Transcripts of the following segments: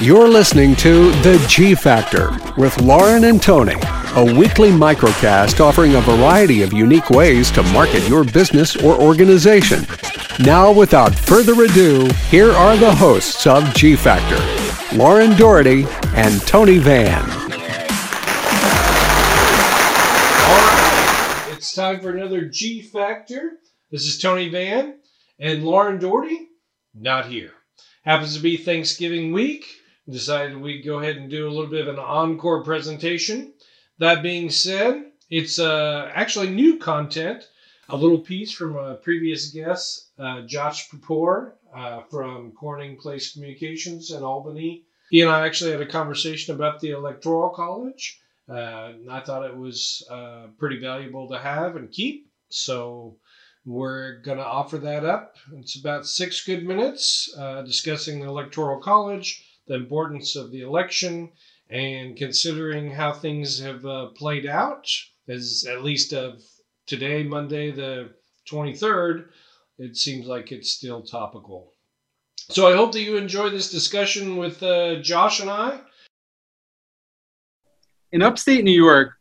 You're listening to The G Factor with Lauren and Tony, a weekly microcast offering a variety of unique ways to market your business or organization. Now, without further ado, here are the hosts of G Factor Lauren Doherty and Tony Van. All right, it's time for another G Factor. This is Tony Van and Lauren Doherty, not here. Happens to be Thanksgiving week. Decided we'd go ahead and do a little bit of an encore presentation. That being said, it's uh, actually new content. A little piece from a previous guest, uh, Josh Poupore uh, from Corning Place Communications in Albany. He and I actually had a conversation about the Electoral College. Uh, I thought it was uh, pretty valuable to have and keep. So we're going to offer that up. It's about six good minutes uh, discussing the Electoral College, the importance of the election, and considering how things have uh, played out, as at least of today, Monday, the 23rd, it seems like it's still topical. So I hope that you enjoy this discussion with uh, Josh and I. In upstate New York,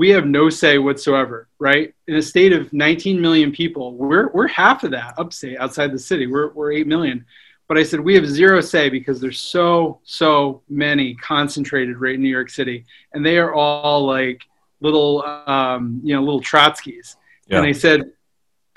we have no say whatsoever, right? In a state of 19 million people, we're, we're half of that upstate outside the city. We're, we're 8 million. But I said we have zero say because there's so, so many concentrated right in New York City. And they are all like little, um, you know, little Trotskys. Yeah. And I said,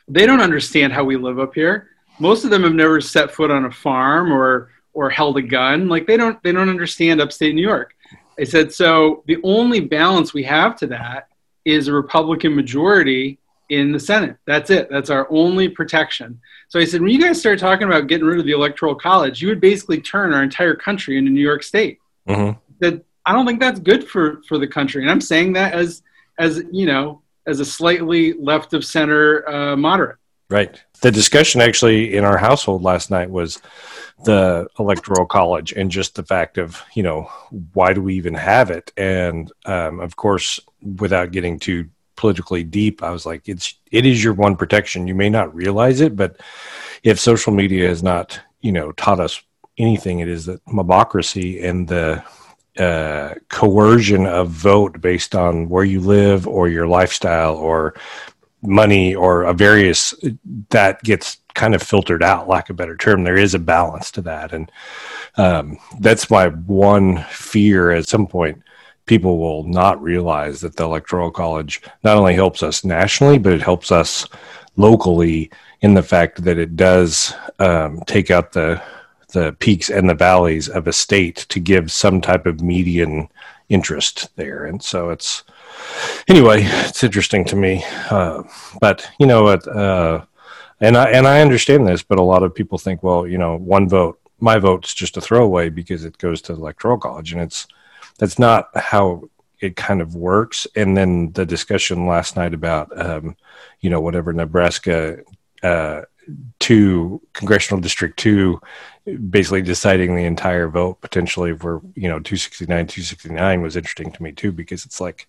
they don't understand how we live up here. Most of them have never set foot on a farm or, or held a gun. Like they don't, they don't understand upstate New York. I said, so the only balance we have to that is a Republican majority in the Senate. That's it. That's our only protection. So I said, when you guys start talking about getting rid of the Electoral College, you would basically turn our entire country into New York State. Mm-hmm. That I don't think that's good for for the country, and I'm saying that as as you know as a slightly left of center uh, moderate. Right. The discussion actually in our household last night was the electoral college and just the fact of you know why do we even have it and um, of course without getting too politically deep i was like it's it is your one protection you may not realize it but if social media has not you know taught us anything it is that mobocracy and the uh, coercion of vote based on where you live or your lifestyle or money or a various that gets kind of filtered out lack of better term. There is a balance to that. And um, that's my one fear at some point people will not realize that the electoral college not only helps us nationally but it helps us locally in the fact that it does um, take out the the peaks and the valleys of a state to give some type of median interest there. And so it's anyway, it's interesting to me. Uh, but you know what? Uh, and I and I understand this, but a lot of people think, well, you know, one vote, my vote's just a throwaway because it goes to the electoral college, and it's that's not how it kind of works. And then the discussion last night about, um, you know, whatever Nebraska uh, two congressional district two basically deciding the entire vote potentially for you know 269 269 was interesting to me too because it's like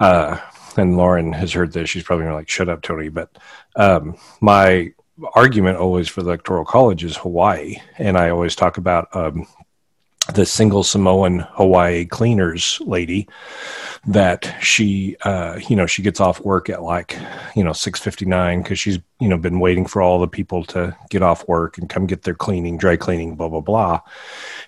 uh and lauren has heard this she's probably like shut up tony but um my argument always for the electoral college is hawaii and i always talk about um the single Samoan Hawaii cleaners lady that she uh, you know she gets off work at like you know 6:59 cuz she's you know been waiting for all the people to get off work and come get their cleaning dry cleaning blah blah blah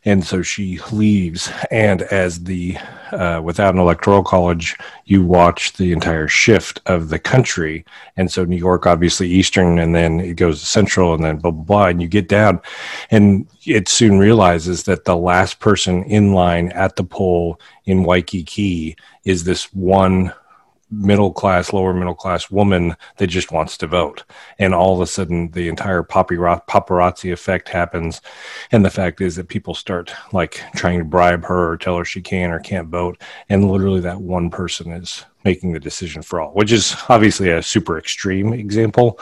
and so she leaves. And as the uh, without an electoral college you watch the entire shift of the country. And so New York obviously eastern and then it goes central and then blah blah blah. And you get down and it soon realizes that the last person in line at the poll in Waikiki is this one middle class, lower middle class woman that just wants to vote. And all of a sudden, the entire paparazzi effect happens. And the fact is that people start like trying to bribe her or tell her she can or can't vote. And literally, that one person is making the decision for all, which is obviously a super extreme example.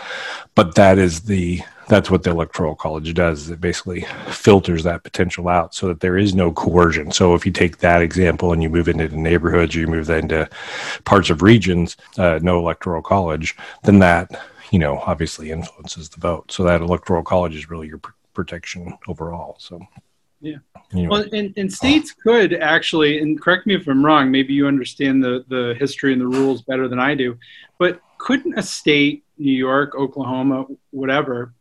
But that is the that's what the electoral college does it basically filters that potential out so that there is no coercion so if you take that example and you move into neighborhoods or you move that into parts of regions uh, no electoral college then that you know, obviously influences the vote. So that electoral college is really your pr- protection overall. So, Yeah. Anyway. Well, and, and states could actually, and correct me if I'm wrong, maybe you understand the, the history and the rules better than I do, but couldn't a state, New York, Oklahoma, whatever,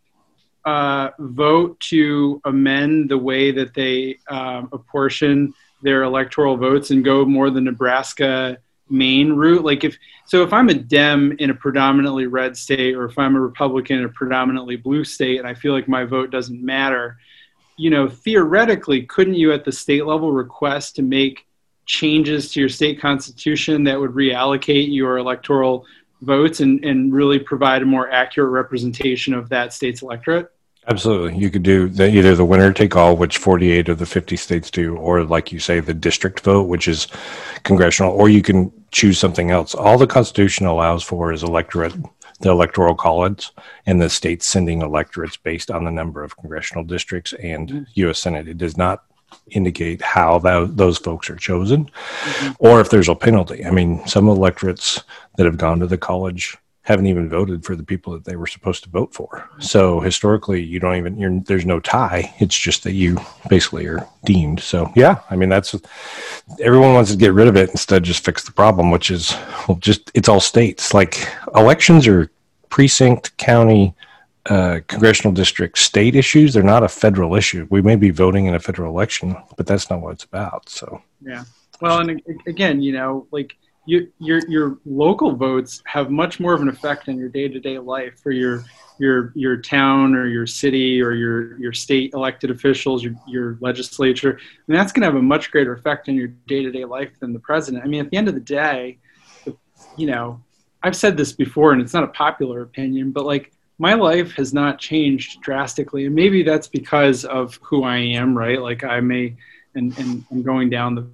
uh, vote to amend the way that they um, apportion their electoral votes and go more the Nebraska Maine route? Like if so, if I'm a Dem in a predominantly red state, or if I'm a Republican in a predominantly blue state, and I feel like my vote doesn't matter, you know, theoretically, couldn't you at the state level request to make changes to your state constitution that would reallocate your electoral votes and, and really provide a more accurate representation of that state's electorate? Absolutely. You could do the, either the winner take all, which 48 of the 50 states do, or like you say, the district vote, which is congressional, or you can choose something else. All the Constitution allows for is electorate, the electoral college, and the states sending electorates based on the number of congressional districts and mm-hmm. U.S. Senate. It does not indicate how tho- those folks are chosen mm-hmm. or if there's a penalty. I mean, some electorates that have gone to the college haven't even voted for the people that they were supposed to vote for. So historically, you don't even there's no tie. It's just that you basically are deemed. So yeah, I mean that's everyone wants to get rid of it instead of just fix the problem, which is well, just it's all states. Like elections are precinct, county, uh, congressional district, state issues. They're not a federal issue. We may be voting in a federal election, but that's not what it's about. So Yeah. Well, and again, you know, like you, your your local votes have much more of an effect on your day to day life for your your your town or your city or your your state elected officials, your your legislature, and that's going to have a much greater effect on your day to day life than the president. I mean, at the end of the day, you know, I've said this before, and it's not a popular opinion, but like my life has not changed drastically, and maybe that's because of who I am, right? Like I may, and and I'm going down the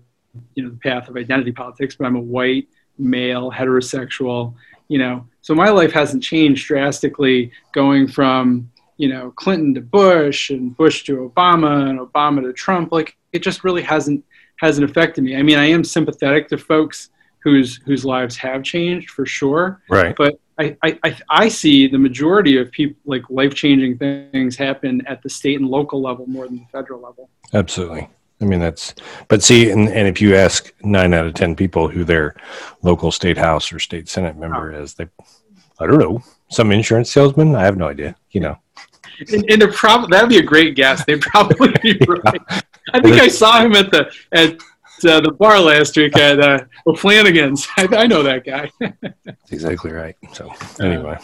you know the path of identity politics but i'm a white male heterosexual you know. So my life hasn't changed drastically going from you know clinton to bush and bush to obama and obama to trump. Like it just really hasn't hasn't affected me. I mean i am sympathetic to folks whose whose lives have changed for sure. Right. but I, I, I- I see the majority of people like life changing things happen at the state and local level more than the federal level. Absolutely. I mean, that's, but see, and, and if you ask nine out of 10 people who their local state house or state senate member is, they, I don't know, some insurance salesman? I have no idea, you know. And, and they're prob- that'd be a great guess. They'd probably be right. I think I saw him at the at uh, the bar last week at uh, O'Flanagan's. I, I know that guy. That's exactly right. So, anyway,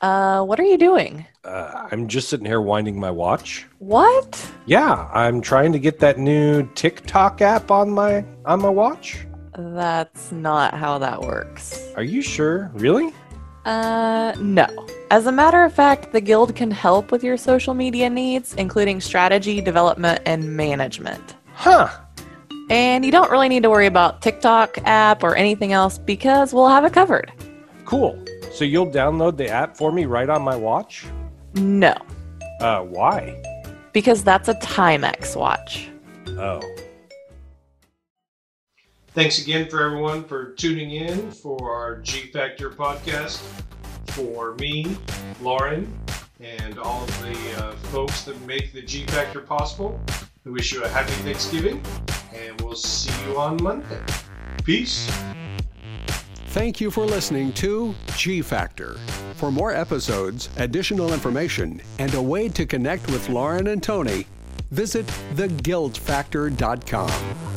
Uh, what are you doing? Uh, I'm just sitting here winding my watch. What? Yeah, I'm trying to get that new TikTok app on my on my watch. That's not how that works. Are you sure? Really? Uh, no. As a matter of fact, the Guild can help with your social media needs, including strategy, development, and management. Huh. And you don't really need to worry about TikTok app or anything else because we'll have it covered. Cool. So you'll download the app for me right on my watch? No, Uh, why? because that's a Timex watch. Oh. Thanks again for everyone for tuning in for our G Factor podcast. For me, Lauren, and all of the uh, folks that make the G Factor possible, we wish you a happy Thanksgiving, and we'll see you on Monday. Peace. Thank you for listening to G Factor. For more episodes, additional information, and a way to connect with Lauren and Tony, visit theguildfactor.com.